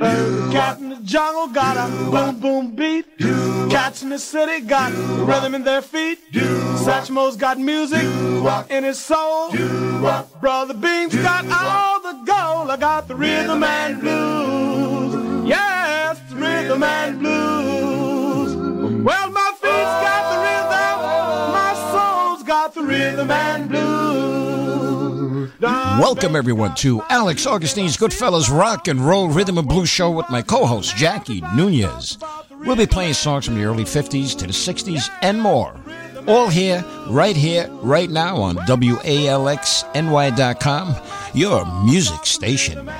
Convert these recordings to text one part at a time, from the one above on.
Cat in the jungle got a boom boom beat. Cats in the city got rhythm in their feet. Satchmo's got music in his soul. Brother Beam's got all the gold. I got the rhythm and blues. Yes, the rhythm and blues. Well, my feet's got the rhythm. My soul's got the rhythm and blues. Welcome, everyone, to Alex Augustine's Goodfellas Rock and Roll Rhythm and Blues Show with my co host, Jackie Nunez. We'll be playing songs from the early 50s to the 60s and more. All here, right here, right now on WALXNY.com, your music station.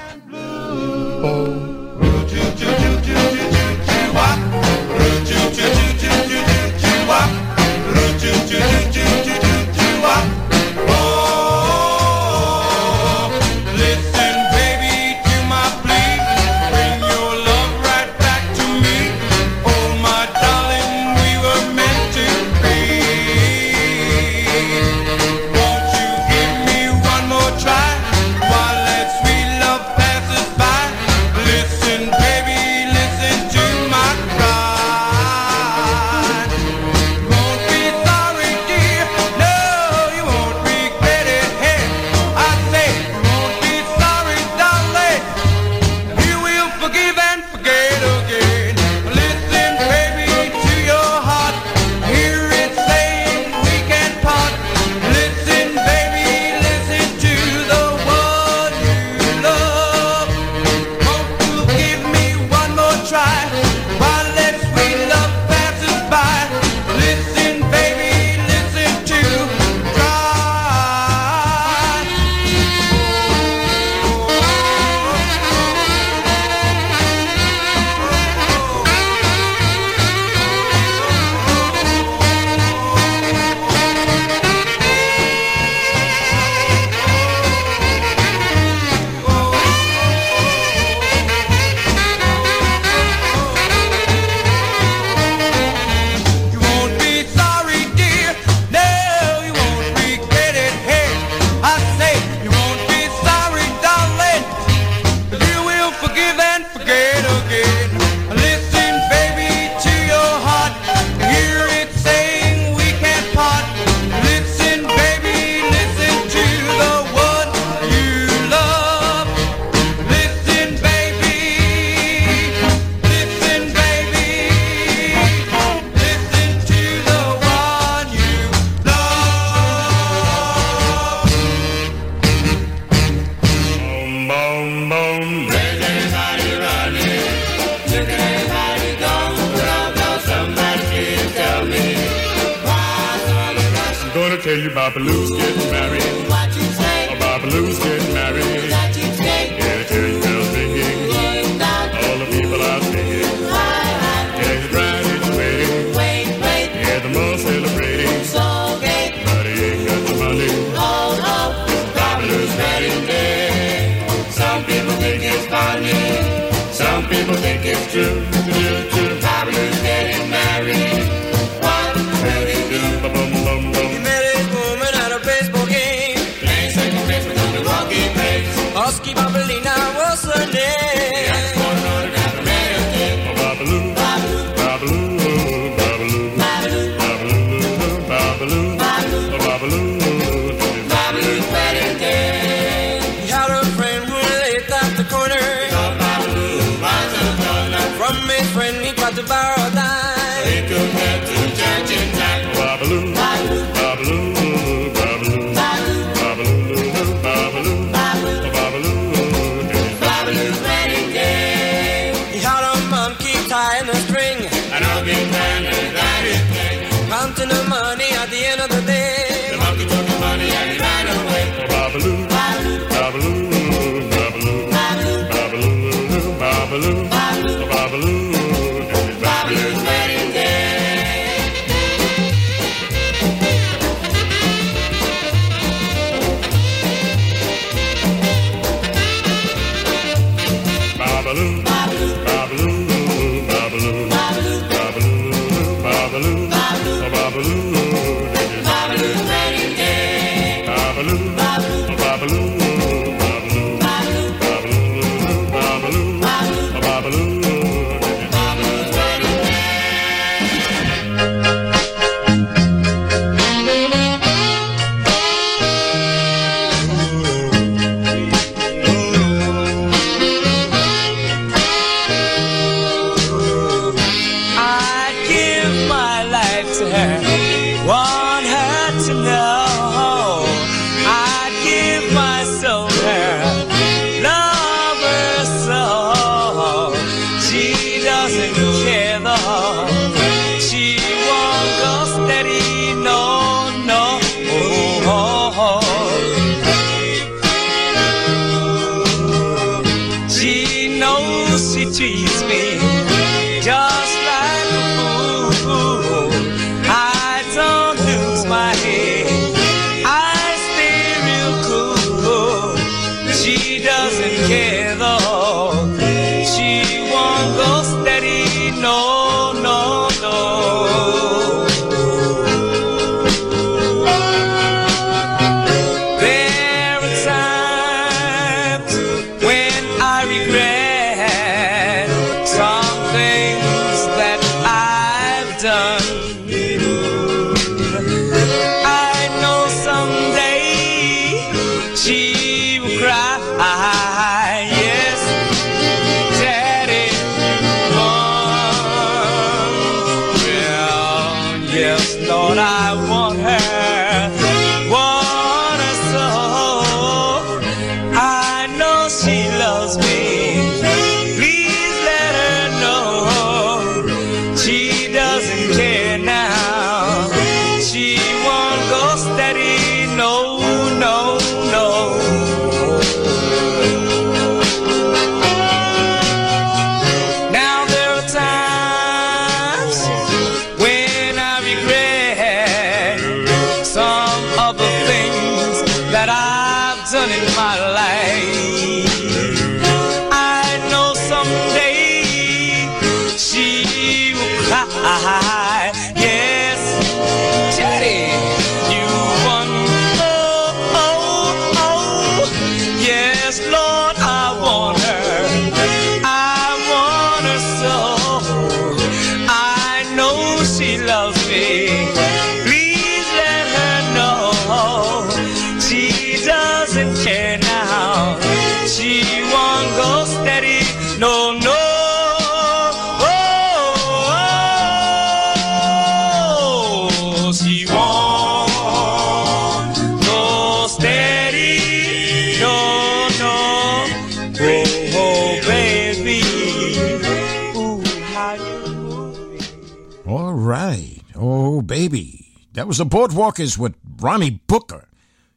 Oh, baby. That was the Boardwalkers with Ronnie Booker.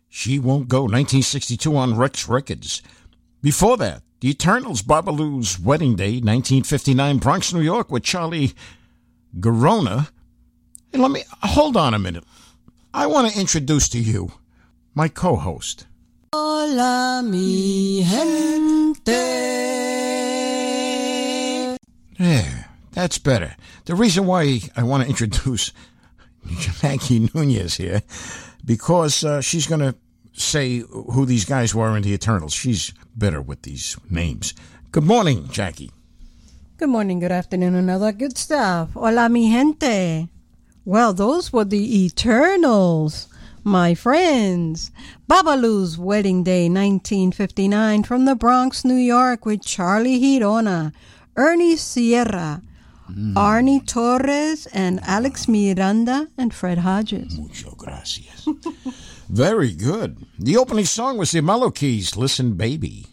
She Won't Go, 1962 on Rex Records. Before that, The Eternals, Babalu's Wedding Day, 1959, Bronx, New York, with Charlie Girona. And let me, hold on a minute. I want to introduce to you my co host. Hola, mi gente. There, that's better. The reason why I want to introduce Jackie Nunez here, because uh, she's going to say who these guys were in the Eternals. She's better with these names. Good morning, Jackie. Good morning, good afternoon, that good stuff. Hola, mi gente. Well, those were the Eternals, my friends. Babalu's Wedding Day, 1959, from the Bronx, New York, with Charlie Girona, Ernie Sierra, Arnie Torres, and Alex Miranda, and Fred Hodges. Mucho gracias. Very good. The opening song was the Mellow Keys, Listen Baby.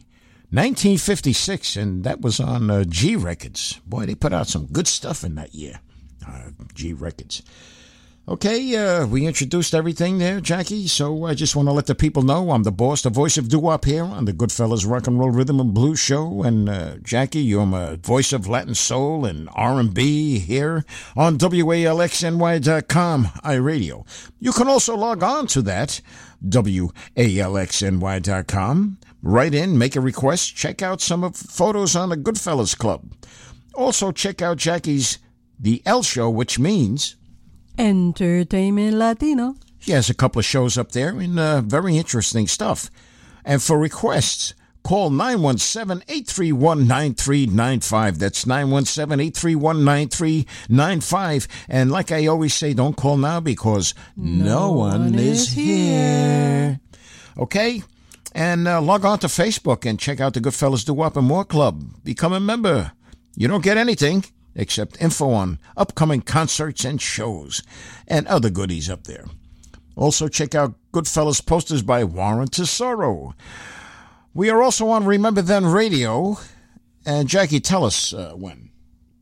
1956, and that was on uh, G Records. Boy, they put out some good stuff in that year. Uh, G Records. Okay, uh, we introduced everything there, Jackie. So I just want to let the people know I'm the boss, the voice of doo-wop here on the Goodfellas Rock and Roll Rhythm and Blues Show. And uh, Jackie, you're my voice of Latin soul and R&B here on WALXNY.com iRadio. You can also log on to that WALXNY.com. Write in, make a request, check out some of photos on the Goodfellas Club. Also check out Jackie's The L Show, which means Entertainment Latino. She has a couple of shows up there and uh, very interesting stuff. And for requests, call 917 831 9395. That's 917 831 9395. And like I always say, don't call now because no, one, one is, is here. Okay? And uh, log on to Facebook and check out the Goodfellas Do Wop and More Club. Become a member. You don't get anything except info on upcoming concerts and shows and other goodies up there. Also, check out Goodfellas posters by Warren Tesoro. We are also on Remember Then Radio. And Jackie, tell us uh, when.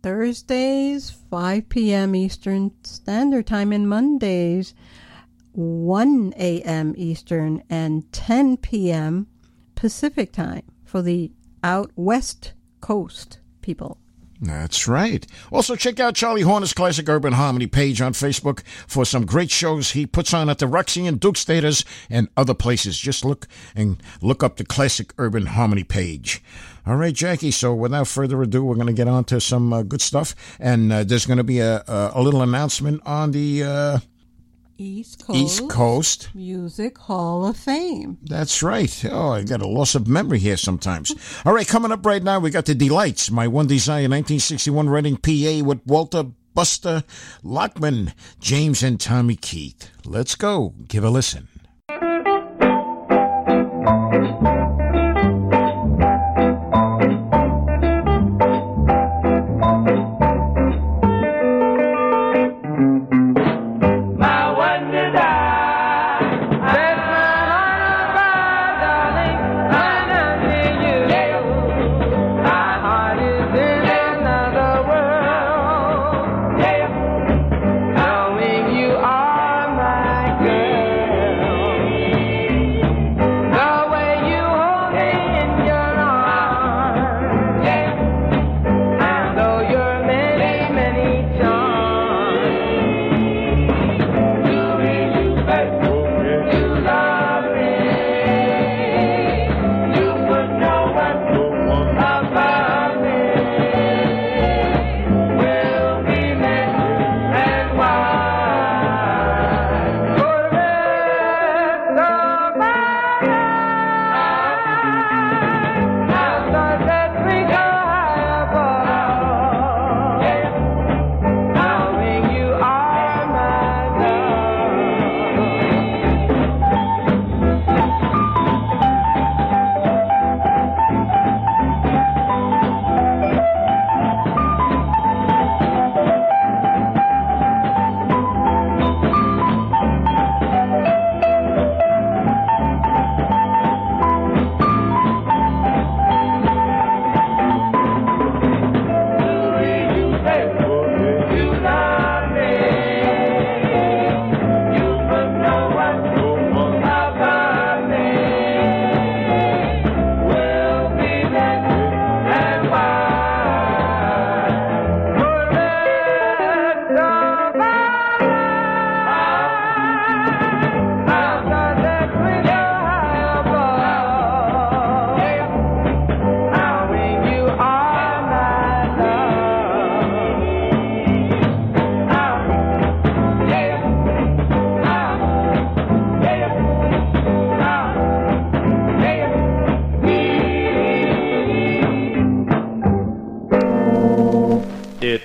Thursdays, 5 p.m. Eastern Standard Time, and Mondays, 1 a.m. Eastern and 10 p.m. Pacific Time for the out west coast people. That's right. Also, check out Charlie Horner's Classic Urban Harmony page on Facebook for some great shows he puts on at the Roxy and Duke's Theaters and other places. Just look and look up the Classic Urban Harmony page. All right, Jackie. So, without further ado, we're going to get on to some uh, good stuff, and uh, there's going to be a, a a little announcement on the uh, East Coast, East Coast. Music Hall of Fame. That's right. Oh, I got a loss of memory here sometimes. All right, coming up right now, we got the Delights, my one desire 1961 Reading PA with Walter Buster Lockman, James and Tommy Keith. Let's go. Give a listen.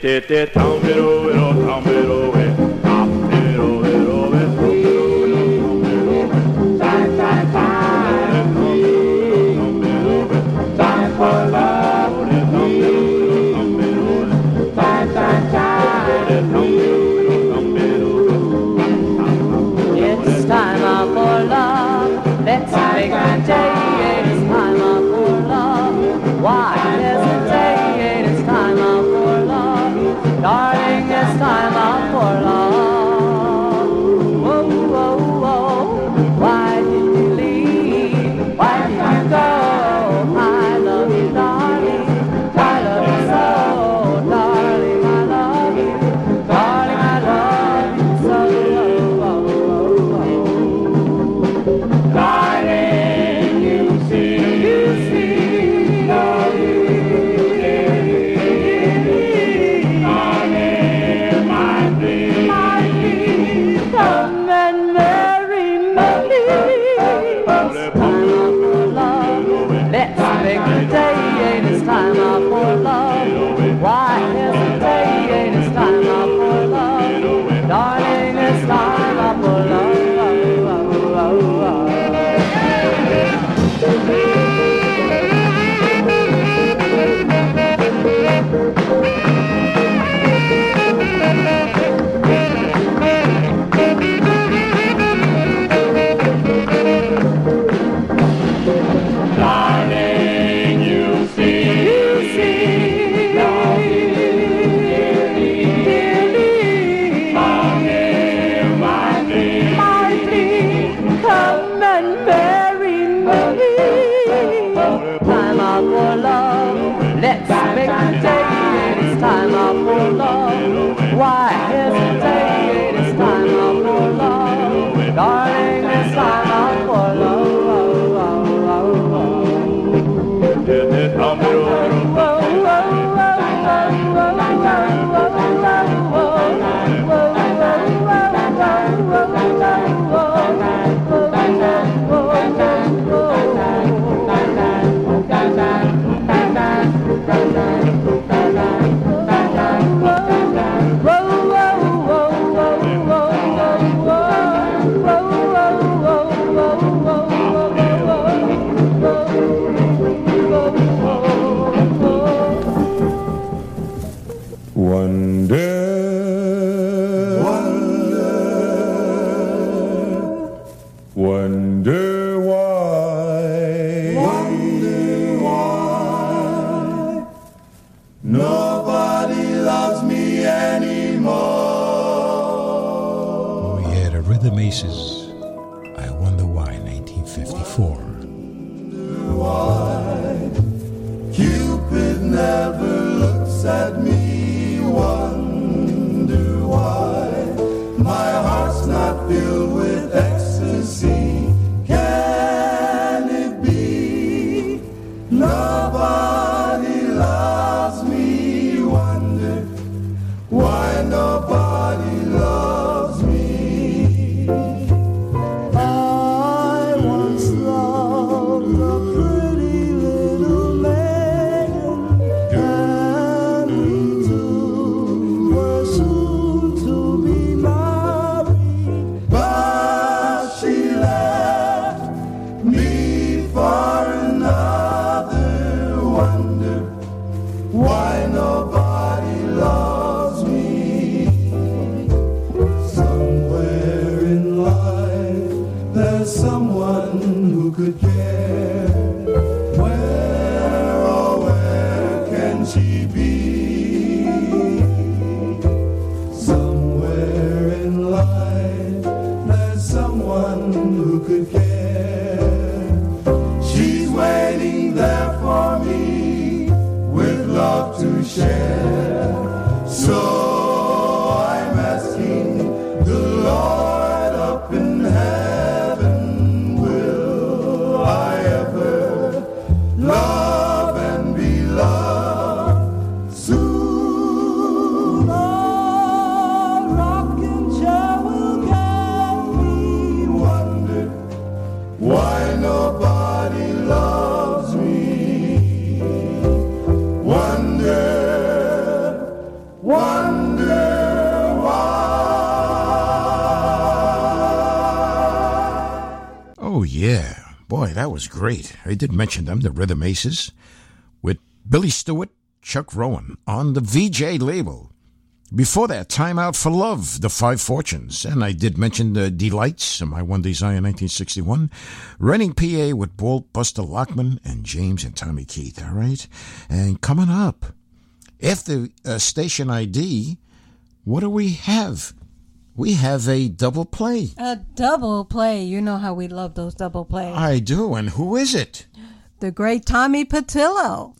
It it it tom I did mention them, the Rhythm Aces, with Billy Stewart, Chuck Rowan on the Vee-Jay label. Before that, Time Out for Love, The Five Fortunes. And I did mention the Delights, My One Desire 1961. Reading PA with Walt Buster Lockman and James and Tommy Keith, all right? And coming up, after uh, station ID, what do we have? We have a double play. A double play. You know how we love those double plays. I do, and who is it? the great Tommy Patillo.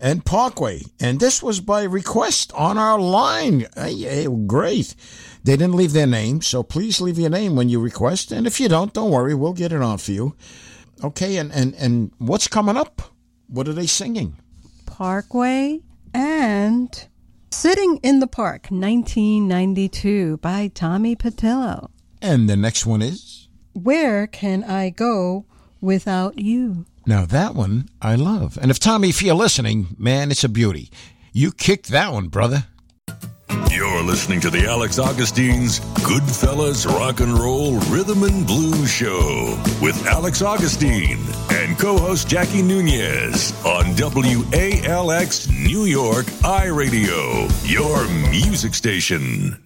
and Parkway. And this was by request on our line. Hey, hey, great. They didn't leave their name, so please leave your name when you request. And if you don't, don't worry, we'll get it on for you. Okay, and, and, and what's coming up? What are they singing? Parkway and Sitting in the Park, 1992, by Tommy Patillo. And the next one is? Where can I go without you? Now, that one I love. And if Tommy, if you're listening, man, it's a beauty. You kicked that one, brother. You're listening to the Alex Augustine's Goodfellas Rock and Roll Rhythm and Blues Show with Alex Augustine and co-host Jackie Nunez on WALX New York iRadio, your music station.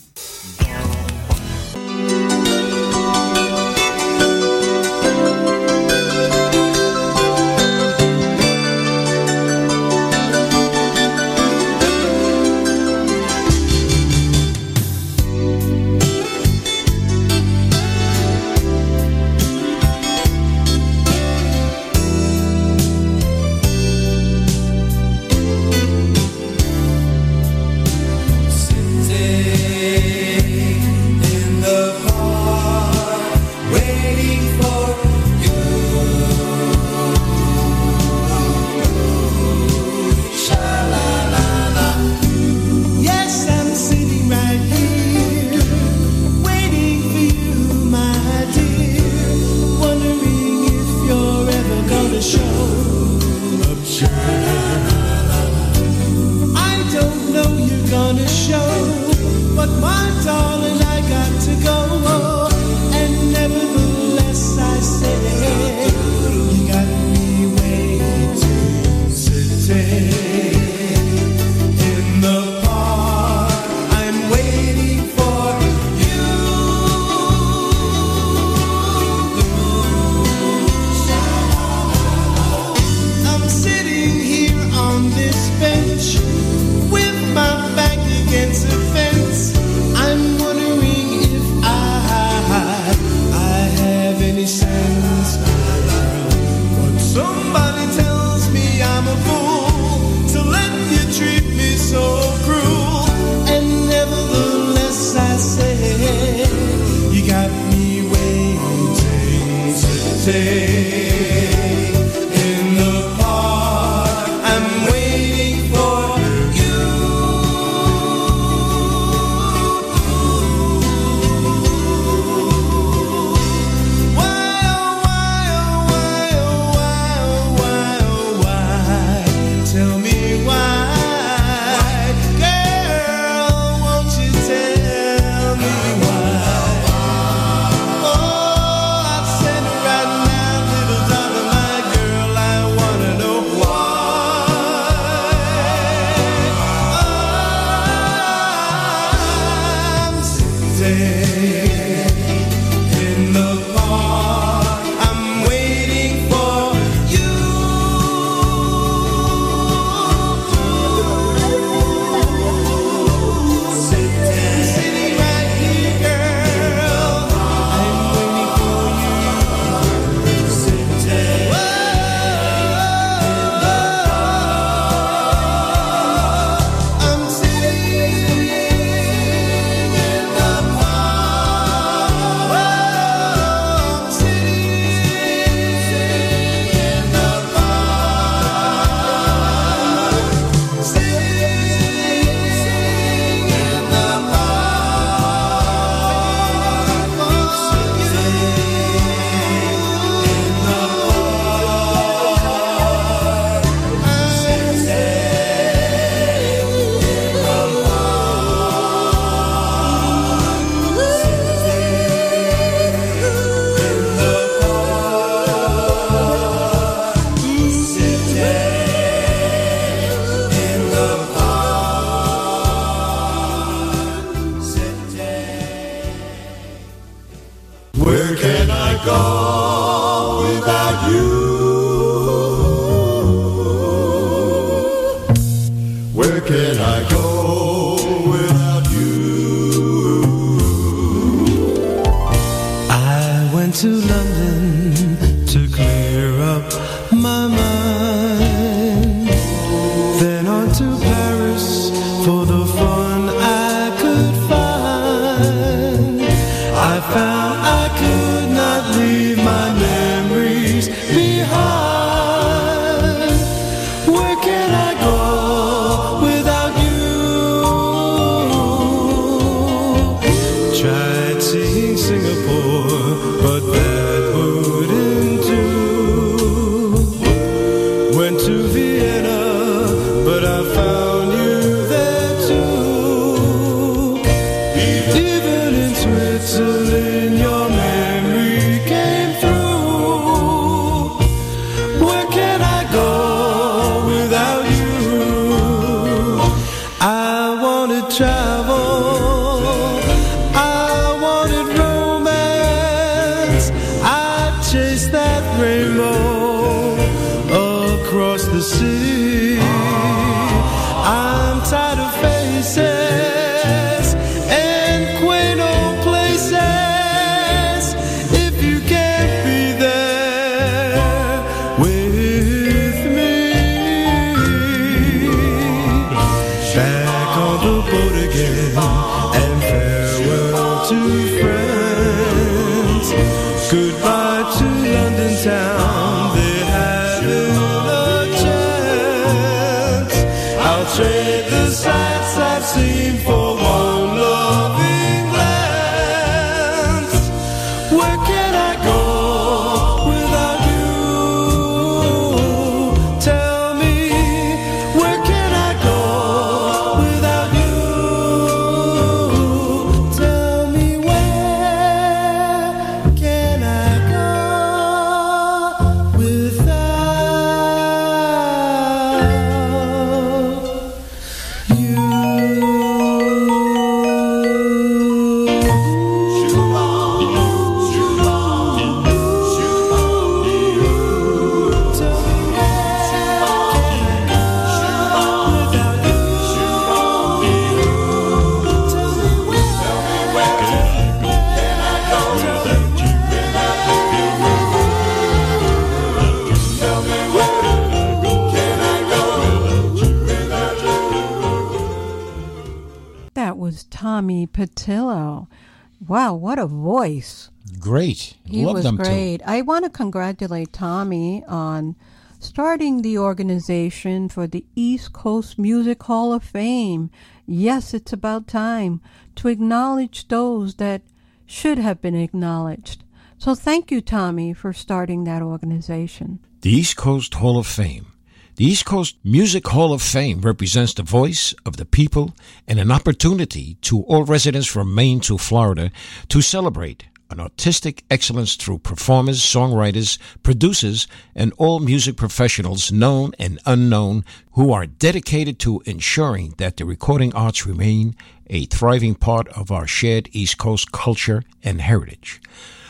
I want to congratulate Tommy on starting the organization for the East Coast Music Hall of Fame. Yes, it's about time to acknowledge those that should have been acknowledged. So thank you, Tommy, for starting that organization. The East Coast Hall of Fame. The East Coast Music Hall of Fame represents the voice of the people and an opportunity to all residents from Maine to Florida to celebrate an artistic excellence through performers, songwriters, producers, and all music professionals, known and unknown, who are dedicated to ensuring that the recording arts remain a thriving part of our shared East Coast culture and heritage.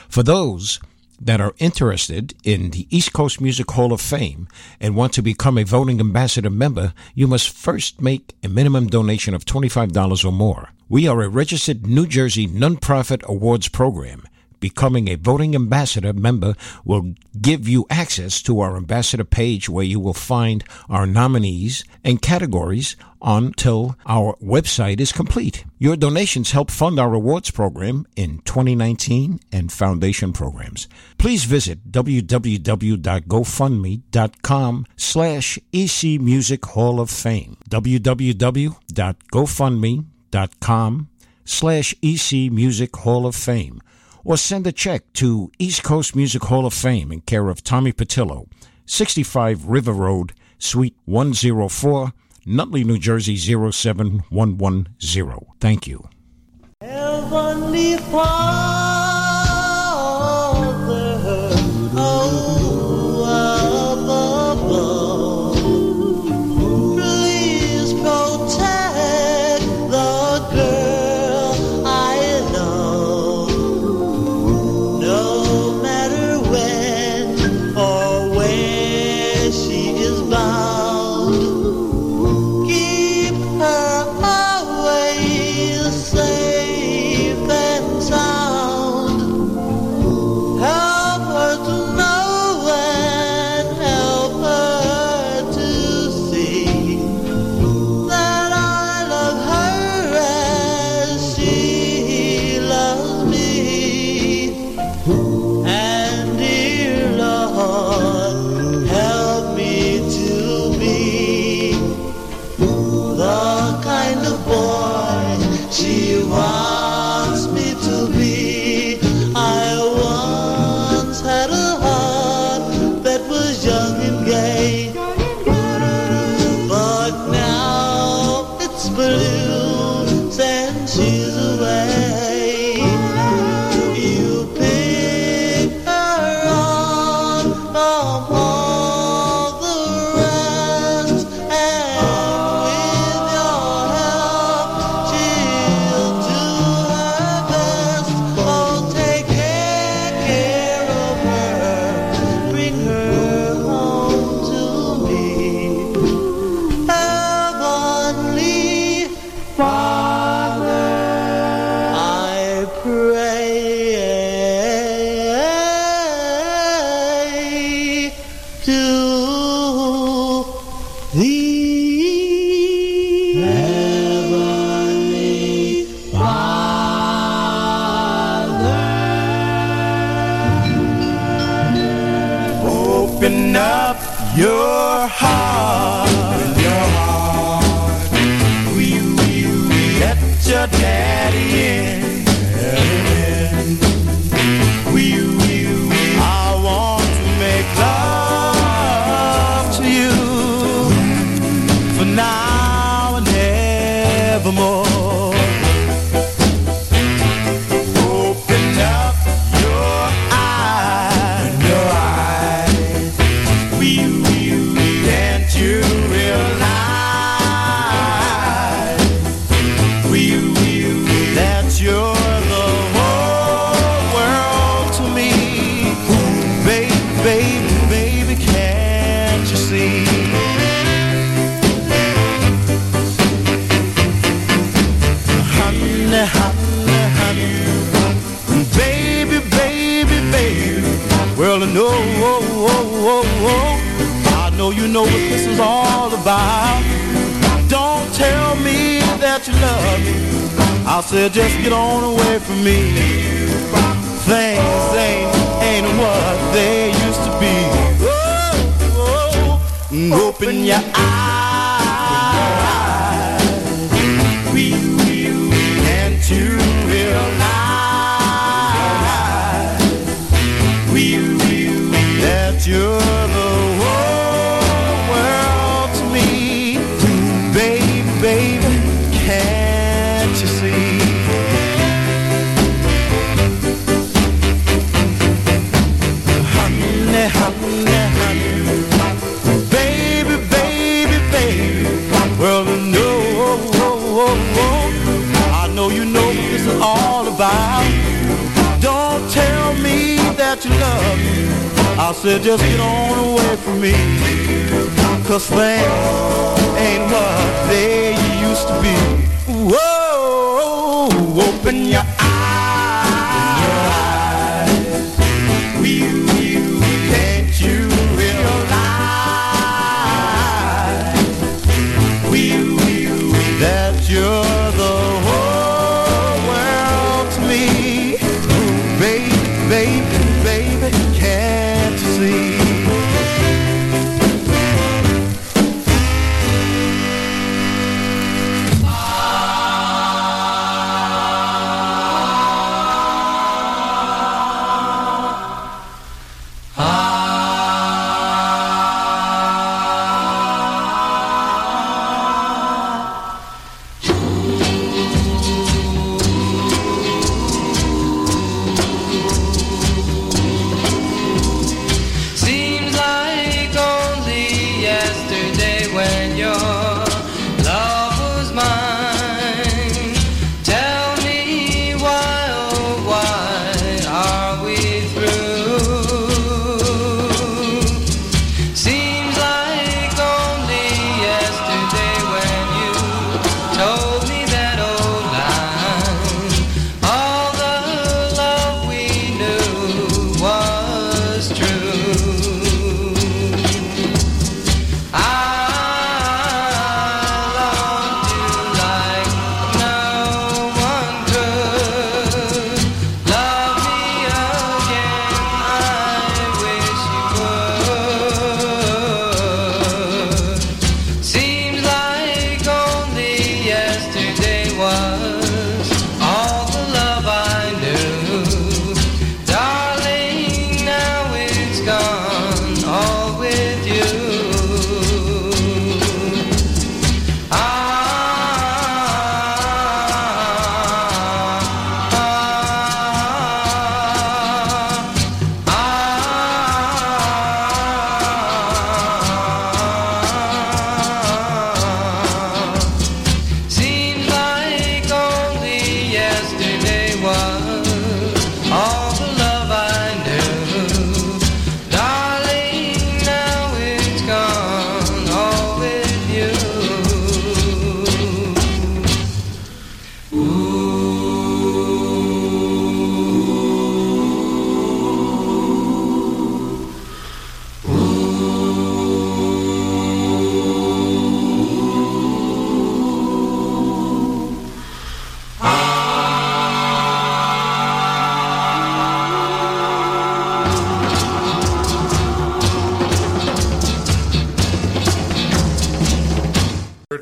For those that are interested in the East Coast Music Hall of Fame and want to become a voting ambassador member, you must first make a minimum donation of $25 or more. We are a registered New Jersey nonprofit awards program. Becoming a voting ambassador member will give you access to our ambassador page where you will find our nominees and categories until our website is complete. Your donations help fund our awards program in 2019 and foundation programs. Please visit www.gofundme.com slash EC Music Hall of Fame. www.gofundme.com slash EC Music Hall of Fame or send a check to East Coast Music Hall of Fame in care of Tommy Patillo, 65 River Road, Suite 104, Nutley, New Jersey 07110. Thank you.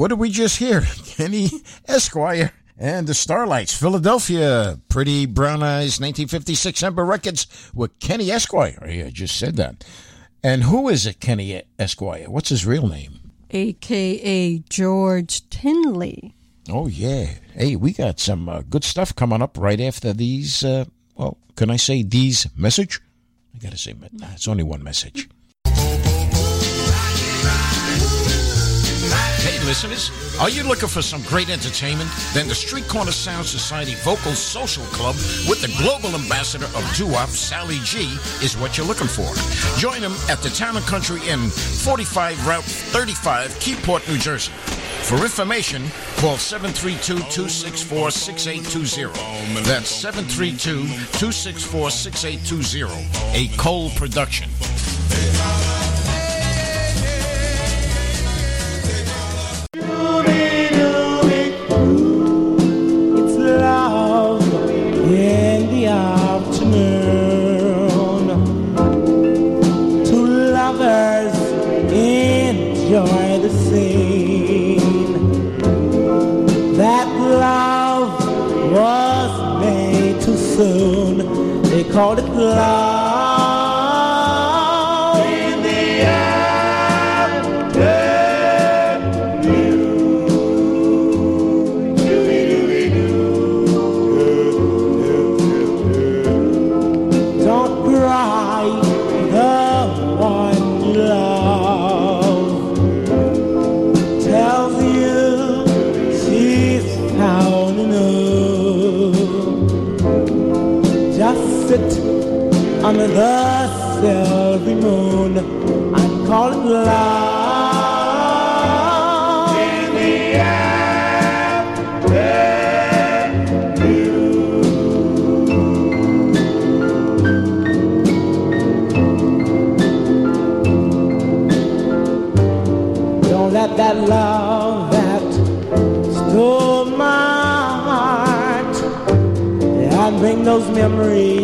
What did we just hear? Kenny Esquire and the Starlights, Philadelphia. Pretty Brown Eyes, 1956 Ember Records with Kenny Esquire. Yeah, I just said that. And who is it, Kenny Esquire? What's his real name? AKA George Tinley. Oh, yeah. Hey, we got some uh, good stuff coming up right after these. Uh, well, can I say these message? I gotta say, nah, it's only one message. Listeners, are you looking for some great entertainment? Then the Street Corner Sound Society Vocal Social Club with the global ambassador of doo-wop, Sally G, is what you're looking for. Join them at the Town and Country Inn, 45 Route 35, Keyport, New Jersey. For information, call 732-264-6820. That's 732-264-6820. A Cole production. Bring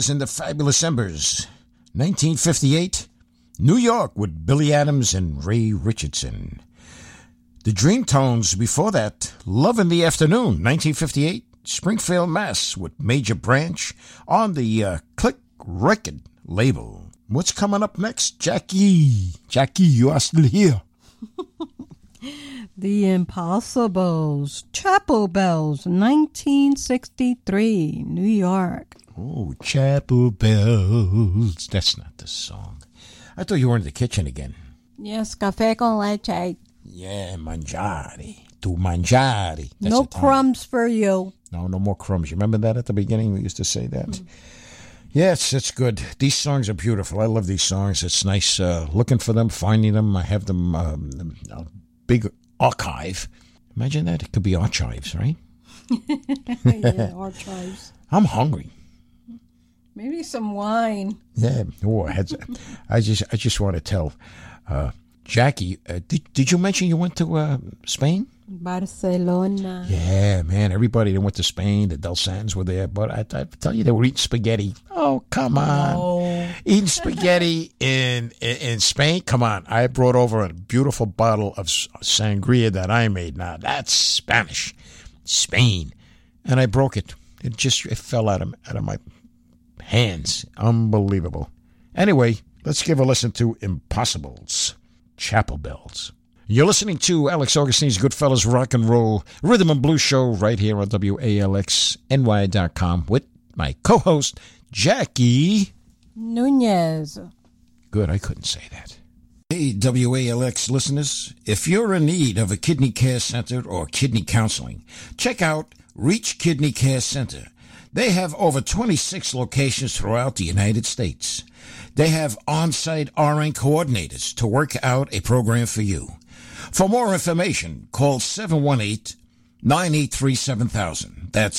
Sanders and the Fabulous Embers, 1958, New York with Billy Adams and Ray Richardson. The Dream Tones before that, Love in the Afternoon, 1958, Springfield, Mass, with Major Branch on the uh, Click Record label. What's coming up next, Jackie? Jackie, you are still here. The Impossibles, Chapel Bells, 1963, New York. Oh, Chapel Bells. That's not the song. I thought you were in the kitchen again. Yes, café con leche. Yeah, mangiare. Tu mangiare. That's no crumbs for you. No, no more crumbs. You remember that at the beginning? We used to say that. Yes, it's good. These songs are beautiful. I love these songs. It's nice uh, looking for them, finding them. I have them um, a big archive. Imagine that. It could be archives, right? yeah, archives. I'm hungry. Maybe some wine. Yeah. Oh, I, had, I just, I just want to tell uh, Jackie. Uh, did, did you mention you went to uh, Spain? Barcelona. Yeah, man. Everybody that went to Spain, the Del Sands were there, but I, I tell you, they were eating spaghetti. Oh, come on. Eating spaghetti in, in in Spain? Come on. I brought over a beautiful bottle of sangria that I made. Now, that's Spanish. Spain. And I broke it. It just it fell out of, out of my hands. Unbelievable. Anyway, let's give a listen to Impossibles, Chapel Bells. You're listening to Alex Augustine's Goodfellas Rock and Roll Rhythm and Blues Show right here on WALXNY.com with my co-host, Jackie. Nunez. Good, I couldn't say that. Hey, WALX listeners, if you're in need of a kidney care center or kidney counseling, check out Reach Kidney Care Center. They have over 26 locations throughout the United States. They have on-site RN coordinators to work out a program for you. For more information, call 718-983-7000. That's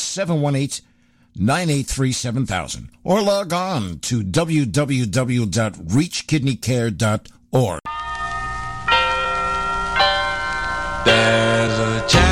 718-983-7000. Or log on to www.reachkidneycare.org. There's a chapel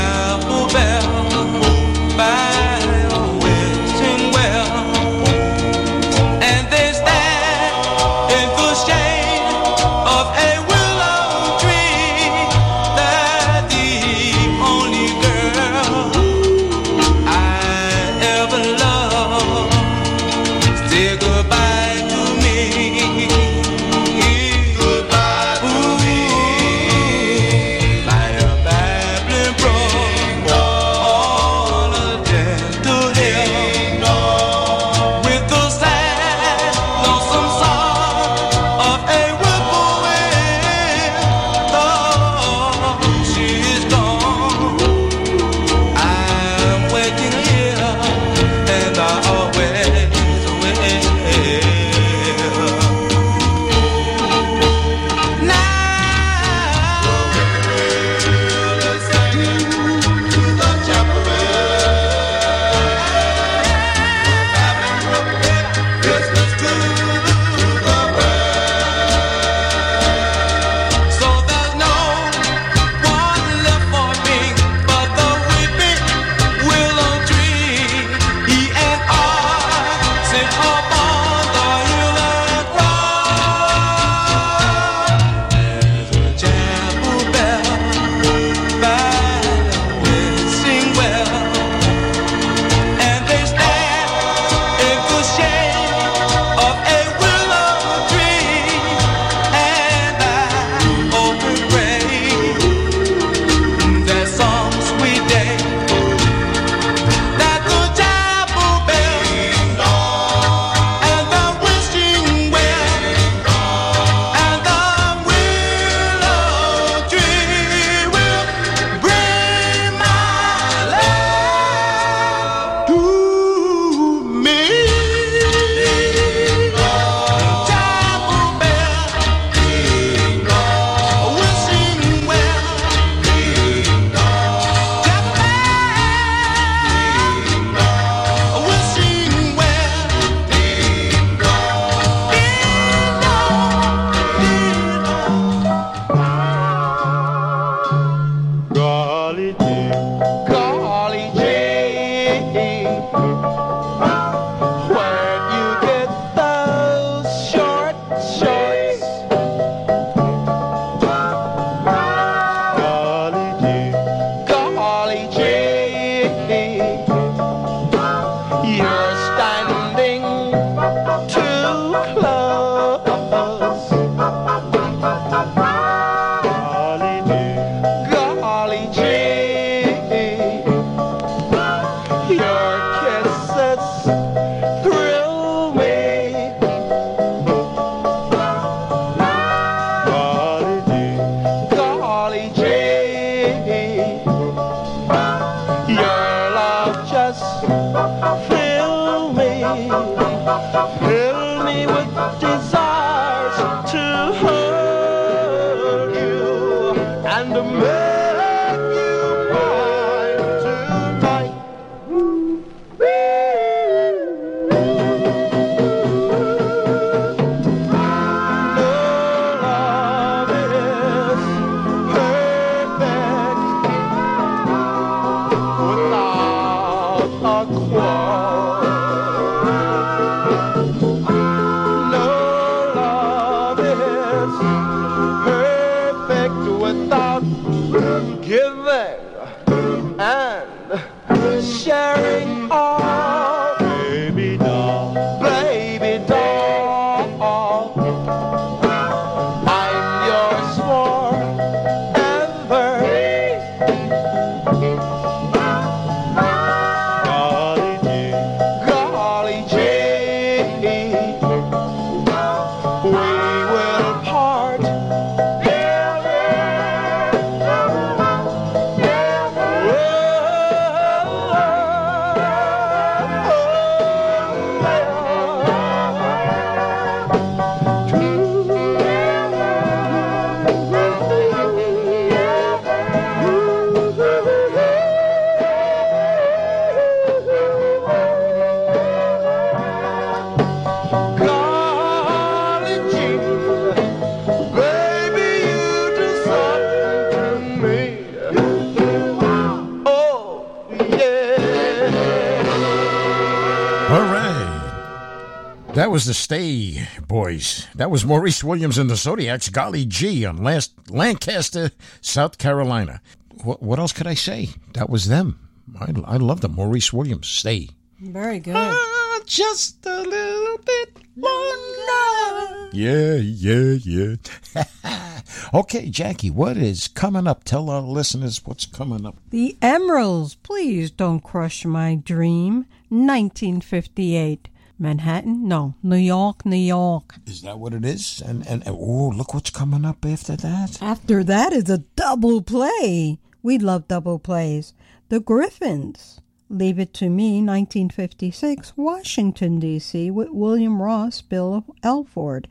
That was Maurice Williams and the Zodiacs, Golly G, on last Lancaster, South Carolina. What, what else could I say? That was them. I, I love them. Maurice Williams, Stay. Very good. Ah, just a little bit longer. Yeah, yeah, yeah. okay, Jackie, what is coming up? Tell our listeners what's coming up. The Emeralds, please don't crush my dream. 1958. Manhattan? No. New York, New York. Is that what it is? And and oh, look what's coming up after that. After that is a double play. We love double plays. The Griffins. Leave It to Me, 1956, Washington, D.C., with William Ross, Bill Elford.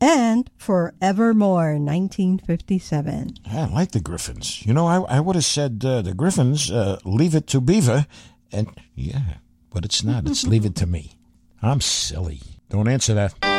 And Forevermore, 1957. I like the Griffins. You know, I, I would have said uh, the Griffins, uh, leave it to Beaver. And yeah, but it's not. It's leave it to me. I'm silly. Don't answer that.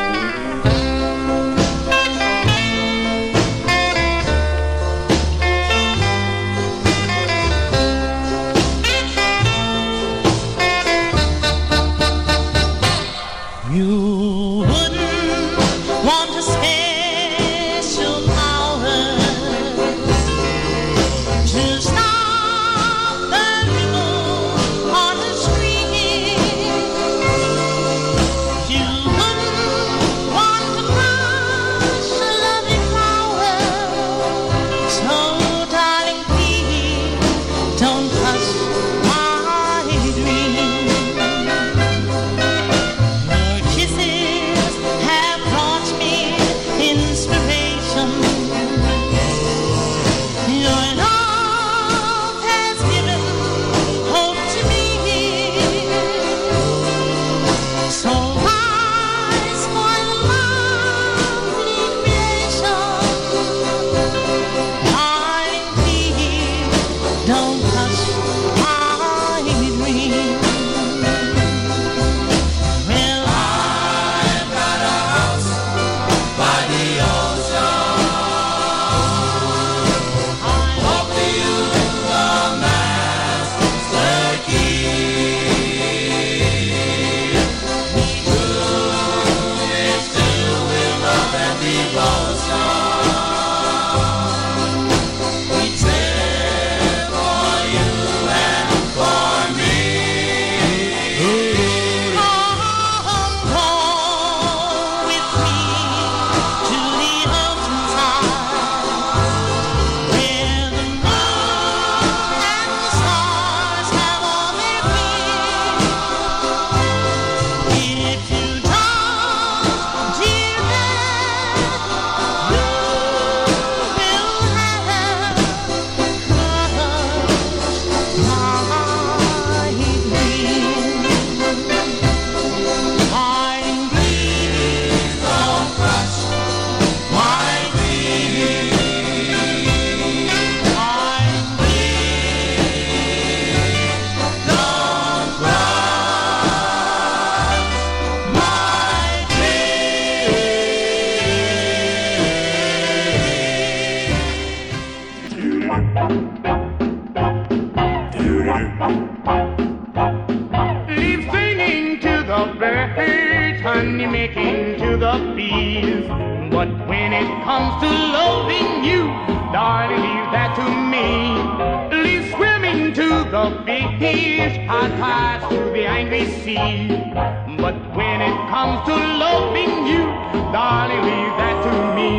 loving you, darling, leave that to me.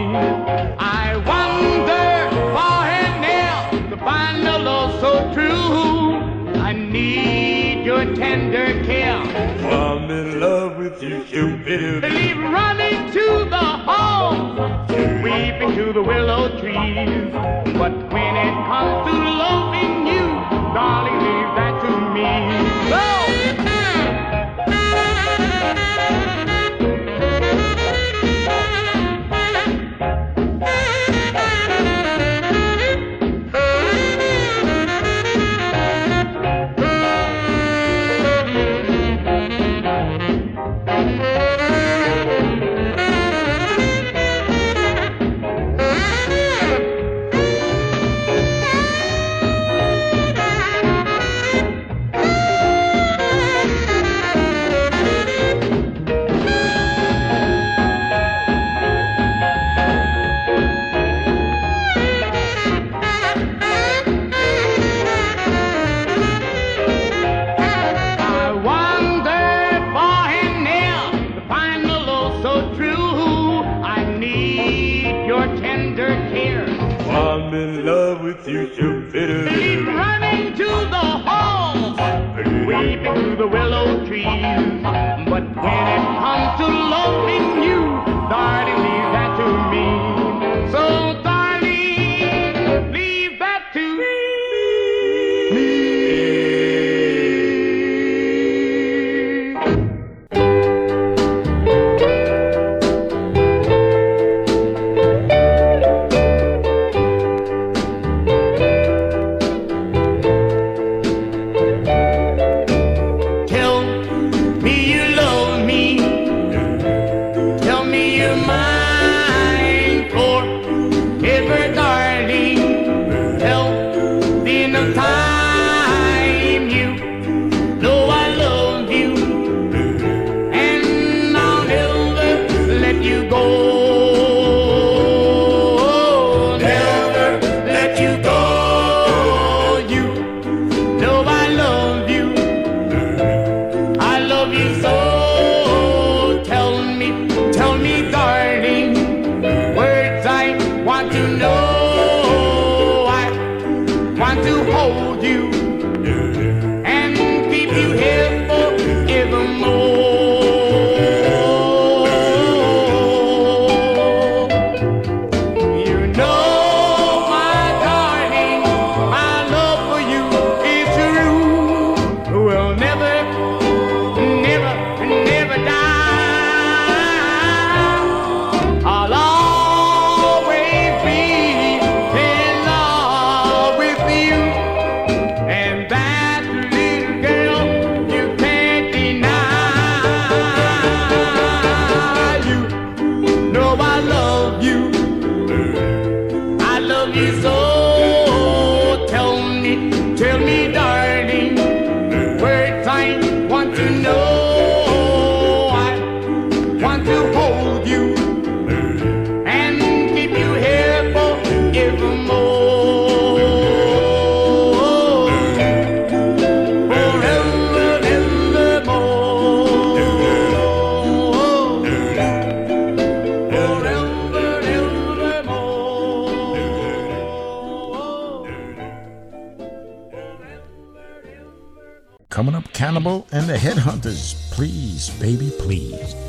I wander far and near to find a love so true. I need your tender care. I'm in love with you, Cupid. Believe running to the home, weeping to the willow trees. But when it comes to loving you, darling. the willow and the headhunters. Please, baby, please.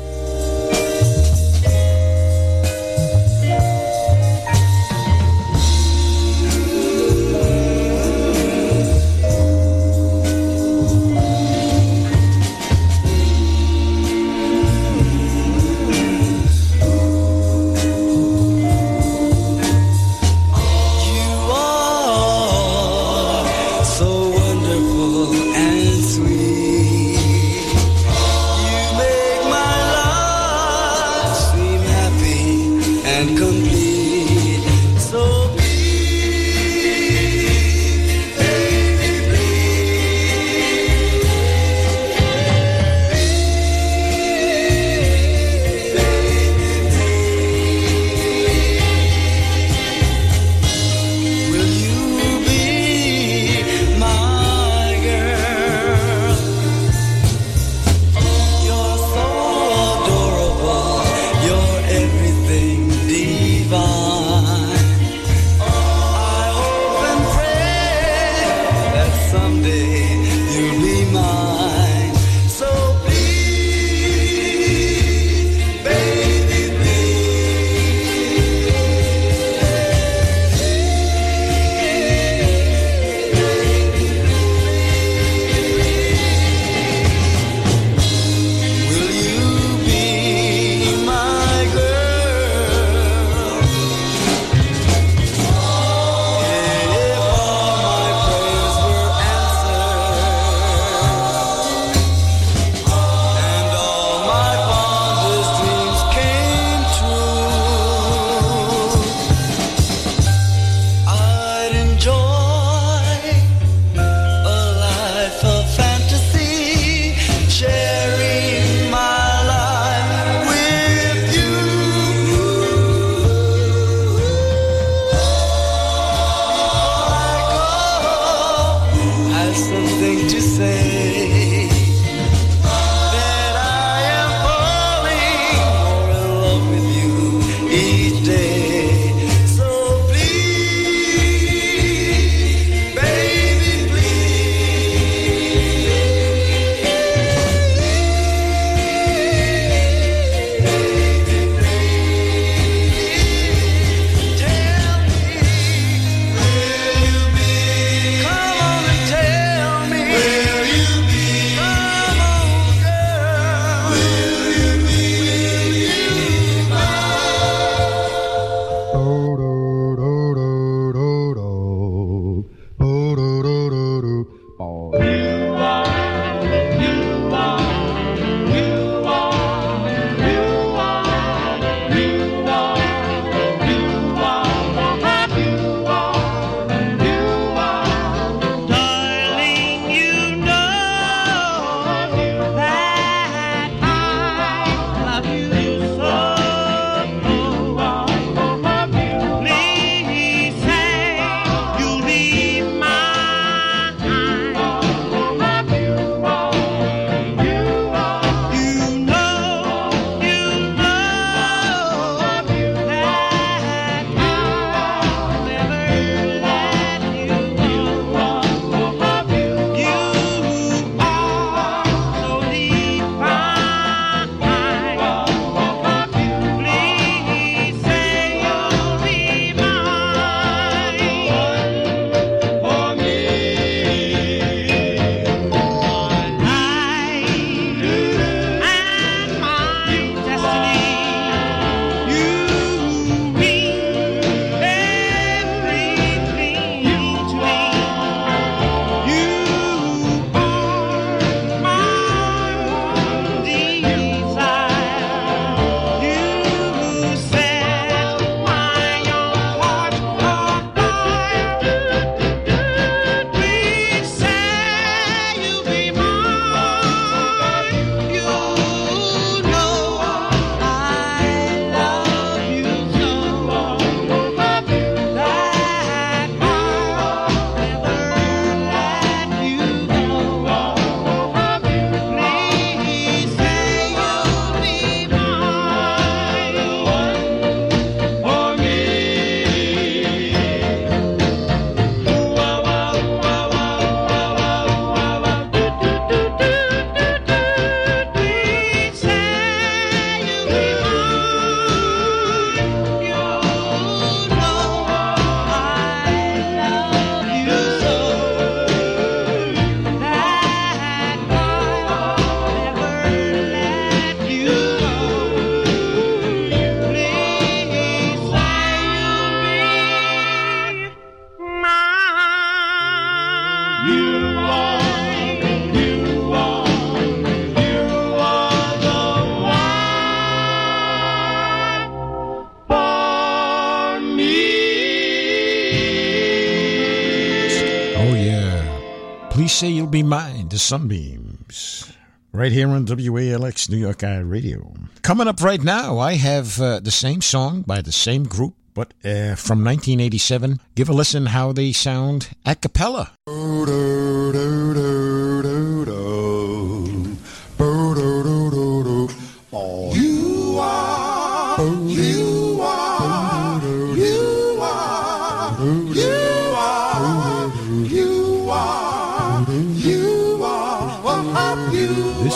the Sunbeams right here on WALX New York Eye Radio. Coming up right now, I have uh, the same song by the same group, but uh, from 1987. Give a listen how they sound a cappella.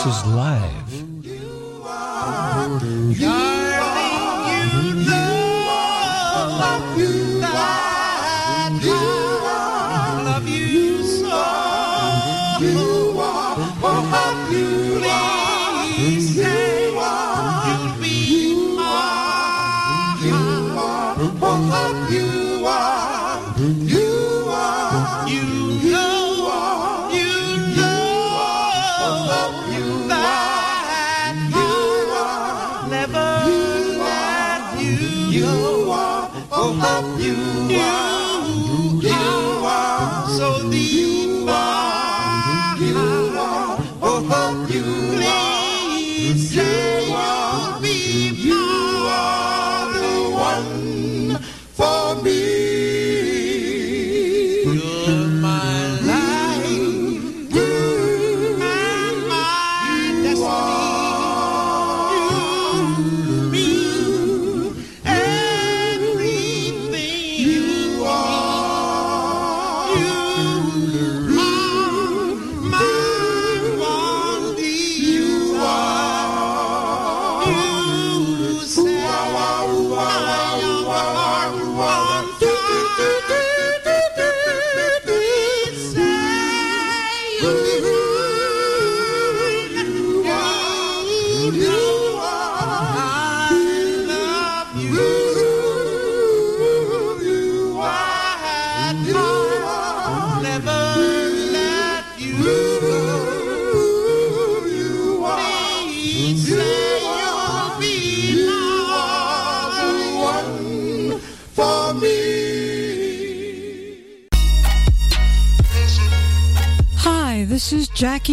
This is Live.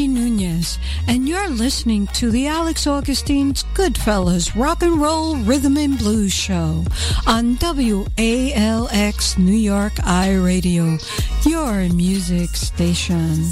Nunez, and you're listening to the Alex Augustine's Goodfellas Rock and Roll Rhythm and Blues Show on WALX New York I Radio, your music station.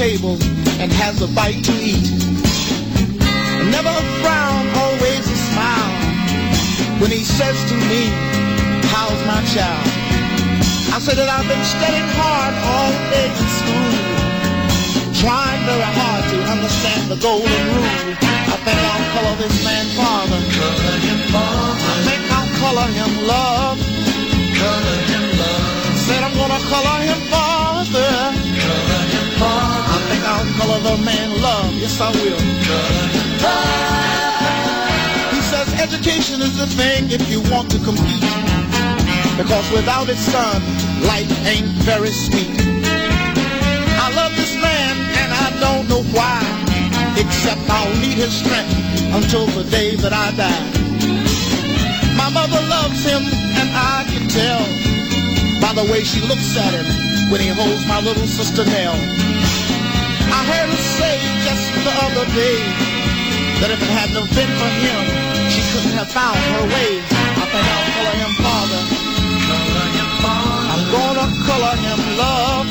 Table and has a bite to eat. Never a frown, always a smile. When he says to me, how's my child? I said that I've been studying hard all day in school. Trying very hard to understand the golden rule. Yes, I will. He says education is the thing if you want to compete. Because without it, son, life ain't very sweet. I love this man and I don't know why. Except I'll need his strength until the day that I die. My mother loves him and I can tell by the way she looks at him when he holds my little sister Nell. Just the day that if it hadn't been for him, she couldn't have found her way. I think I'll color him father. Color him father. I'm gonna color him love.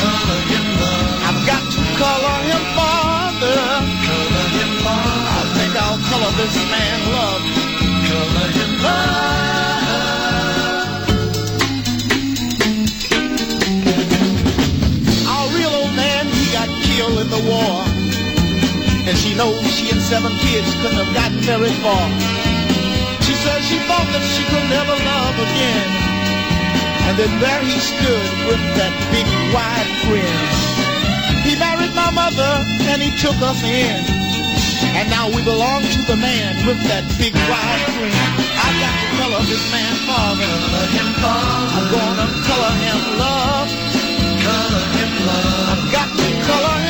Color him love. I've got to color him father. Color him father. I think I'll color this man love. Color him love. Knows she and seven kids couldn't have gotten very far. She said she thought that she could never love again. And then there he stood with that big wide grin. He married my mother and he took us in. And now we belong to the man with that big wide grin. I've got to color this man father. Color him father. I'm gonna color him love. Color him love. I've got to color him.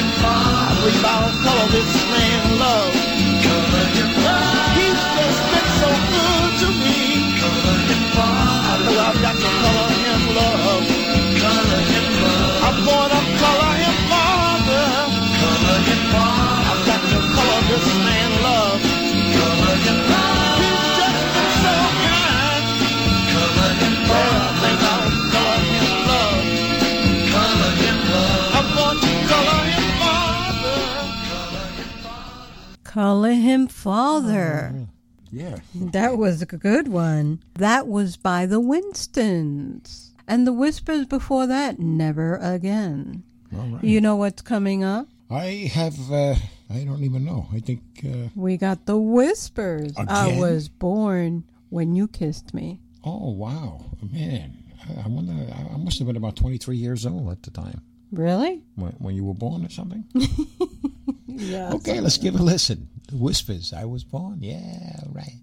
Father. I believe I'll color this man love. He's just been so good to me. I know I've got to color him love. I'm gonna. Color him father. I've got to color this man love. Color him father. Yeah. That was a good one. That was by the Winstons. And the Whispers before that, Never Again. All right. You know what's coming up? I have, uh, I don't even know. I think, uh, We got the Whispers. I was born when you kissed me. oh, wow. Man. I- I wonder, I I must have been about 23 years old at the time. Really? When, when you were born or something? Yeah. okay, let's give a listen. The Whispers. I was born. Yeah, right.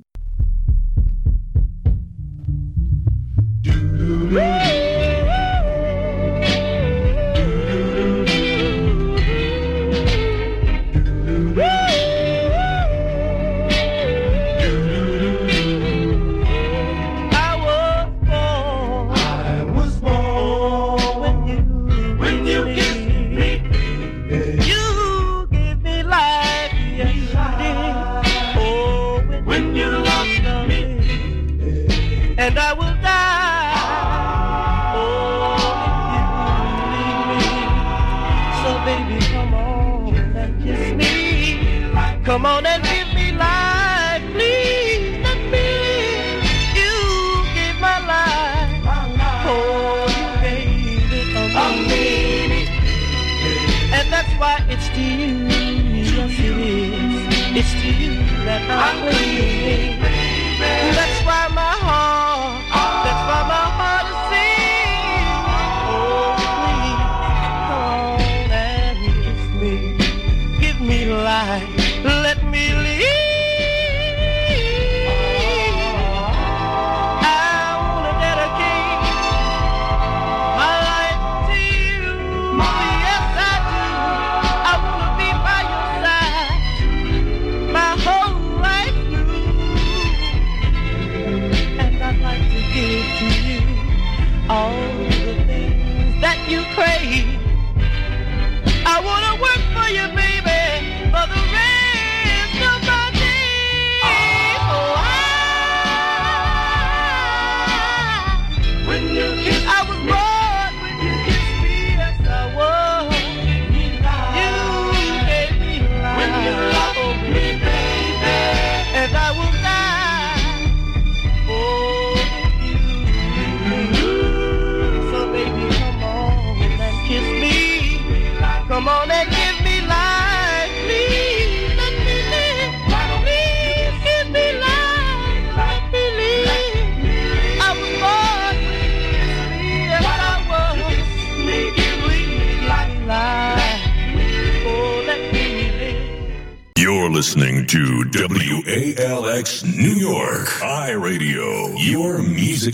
I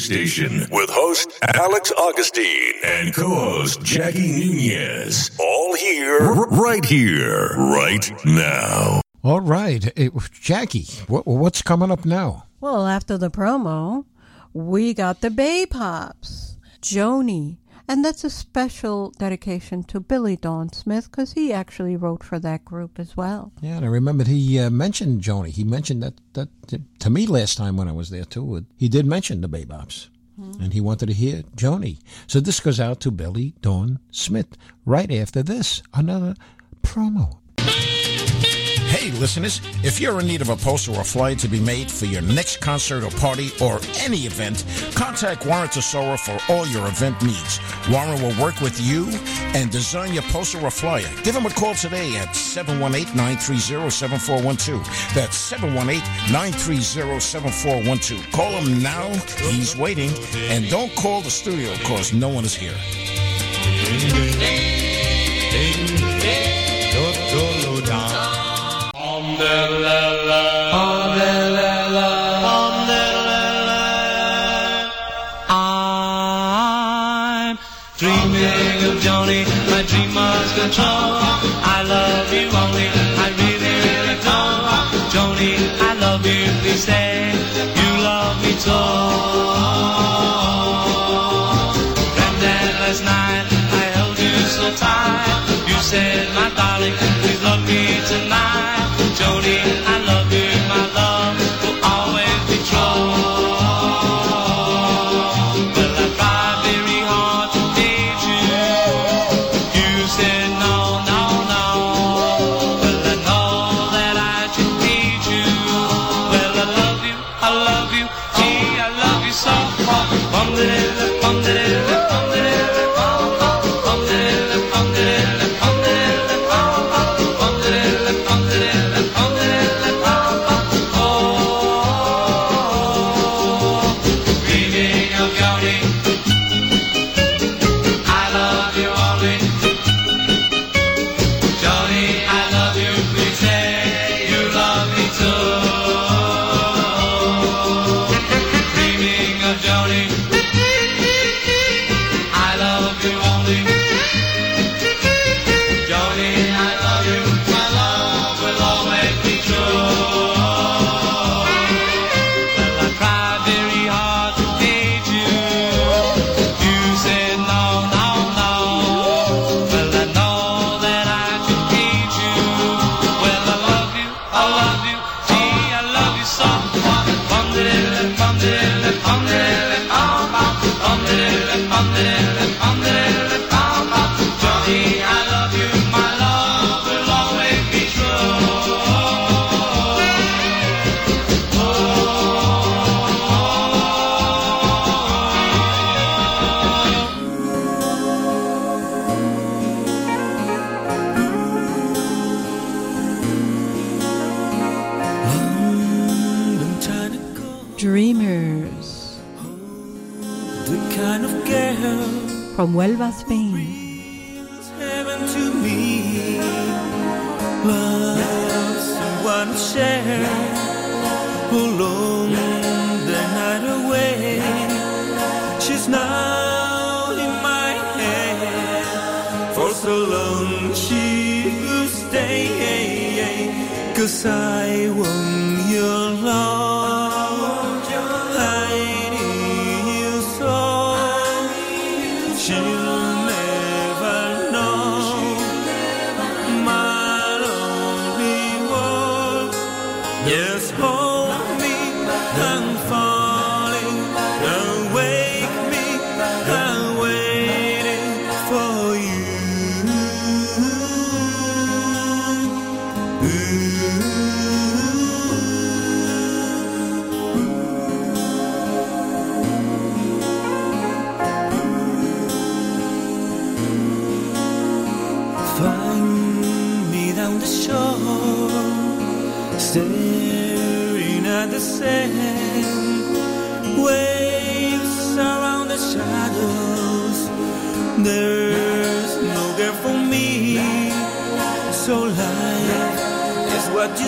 station, with host Alex Augustine and co-host Jackie Nunez. All here, r- right here, right now. All right. Eh, Jackie, what, what's coming up now? Well, after the promo, we got the Bay Pops, Joni. And that's a special dedication to Billy Dawn Smith because he actually wrote for that group as well. Yeah, and I remember he uh, mentioned Joni. He mentioned that, that to me last time when I was there, too. He did mention the Bebops. And he wanted to hear Joni. So this goes out to Billy Dawn Smith right after this. Another promo. Hey, listeners, if you're in need of a poster or flyer to be made for your next concert or party or any event, contact Warren Tesoro for all your event needs. Warren will work with you and design your poster or flyer. Give him a call today at 718-930-7412. That's 718-930-7412. Call him now. He's waiting. And don't call the studio because no one is here. I'm dreaming of Johnny, my dream must true. I love you only, I really, really don't. Johnny, I love you, please say you love me too. And then last night I held you so tight. You said, my darling, please love me tonight.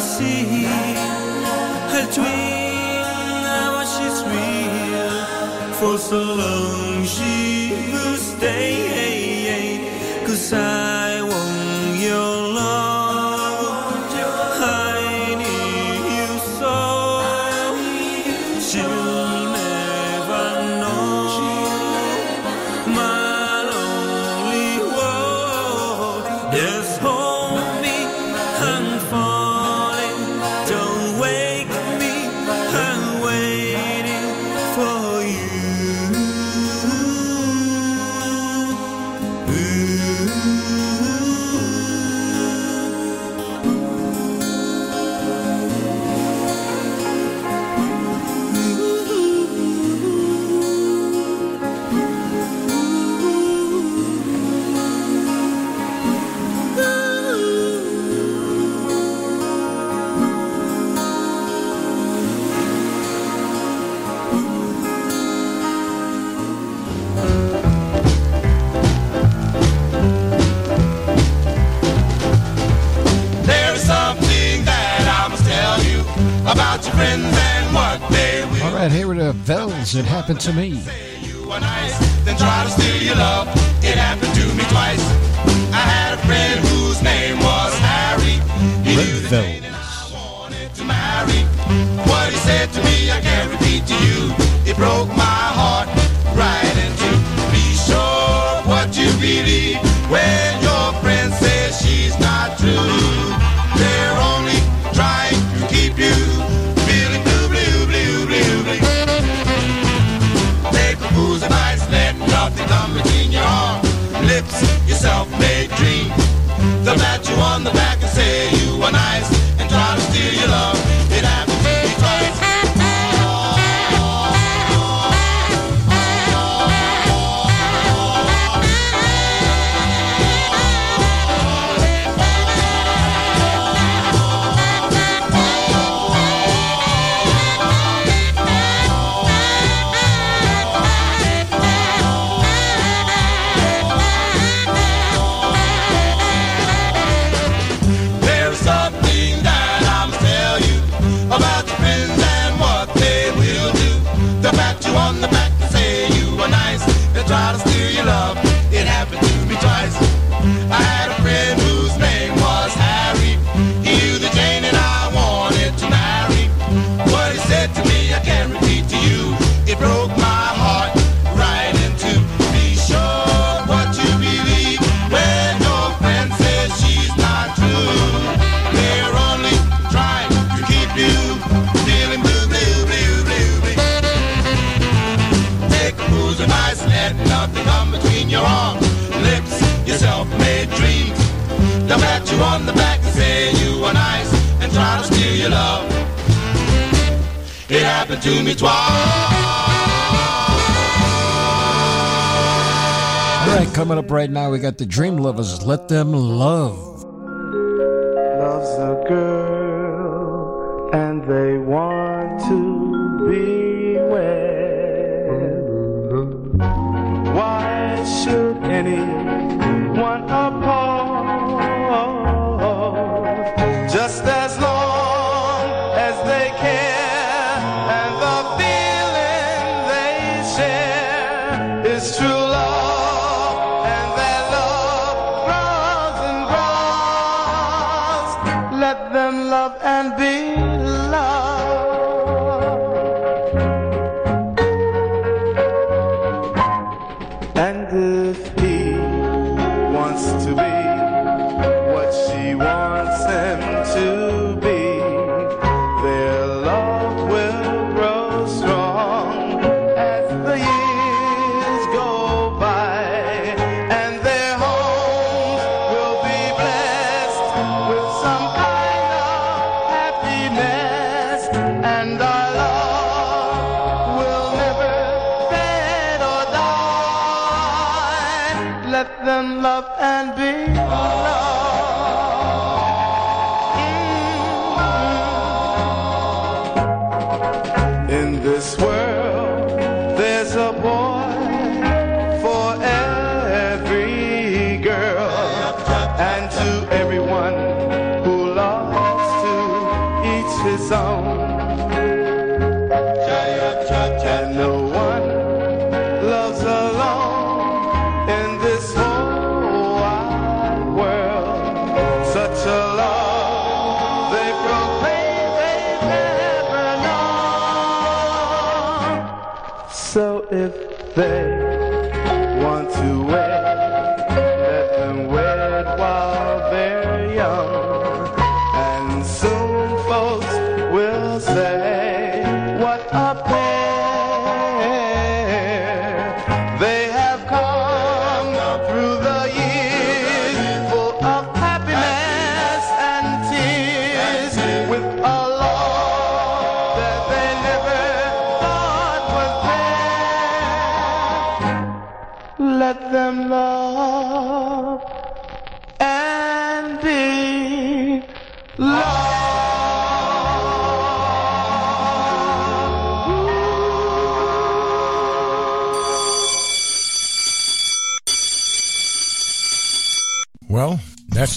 see her dream was she's real. For so long she will stay. Cause I as it happened to me. we got the Dream Lovers, Let Them this world,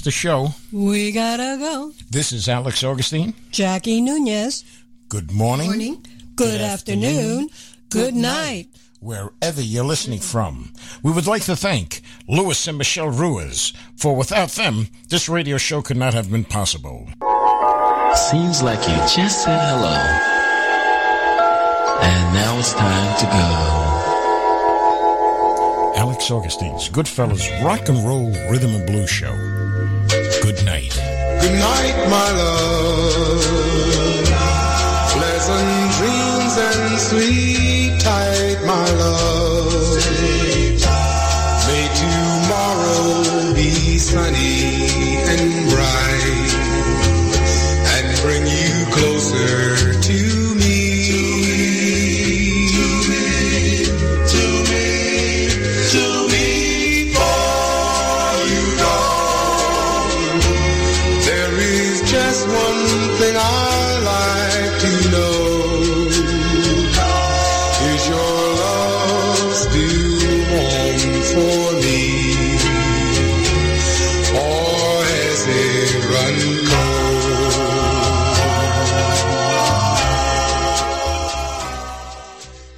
that's the show. We gotta go. This is Alex Augustine. Jackie Nunez. Good morning. Morning. Good, afternoon. Good night. Wherever you're listening from. We would like to thank Louis and Michelle Ruiz, for without them, this radio show could not have been possible. Seems like you just said hello. And now it's time to go. Alex Augustine's Goodfellas Rock and Roll Rhythm and Blues Show. Good night. Good night, my love. Pleasant dreams and sleep tight, my love. May tomorrow be sunny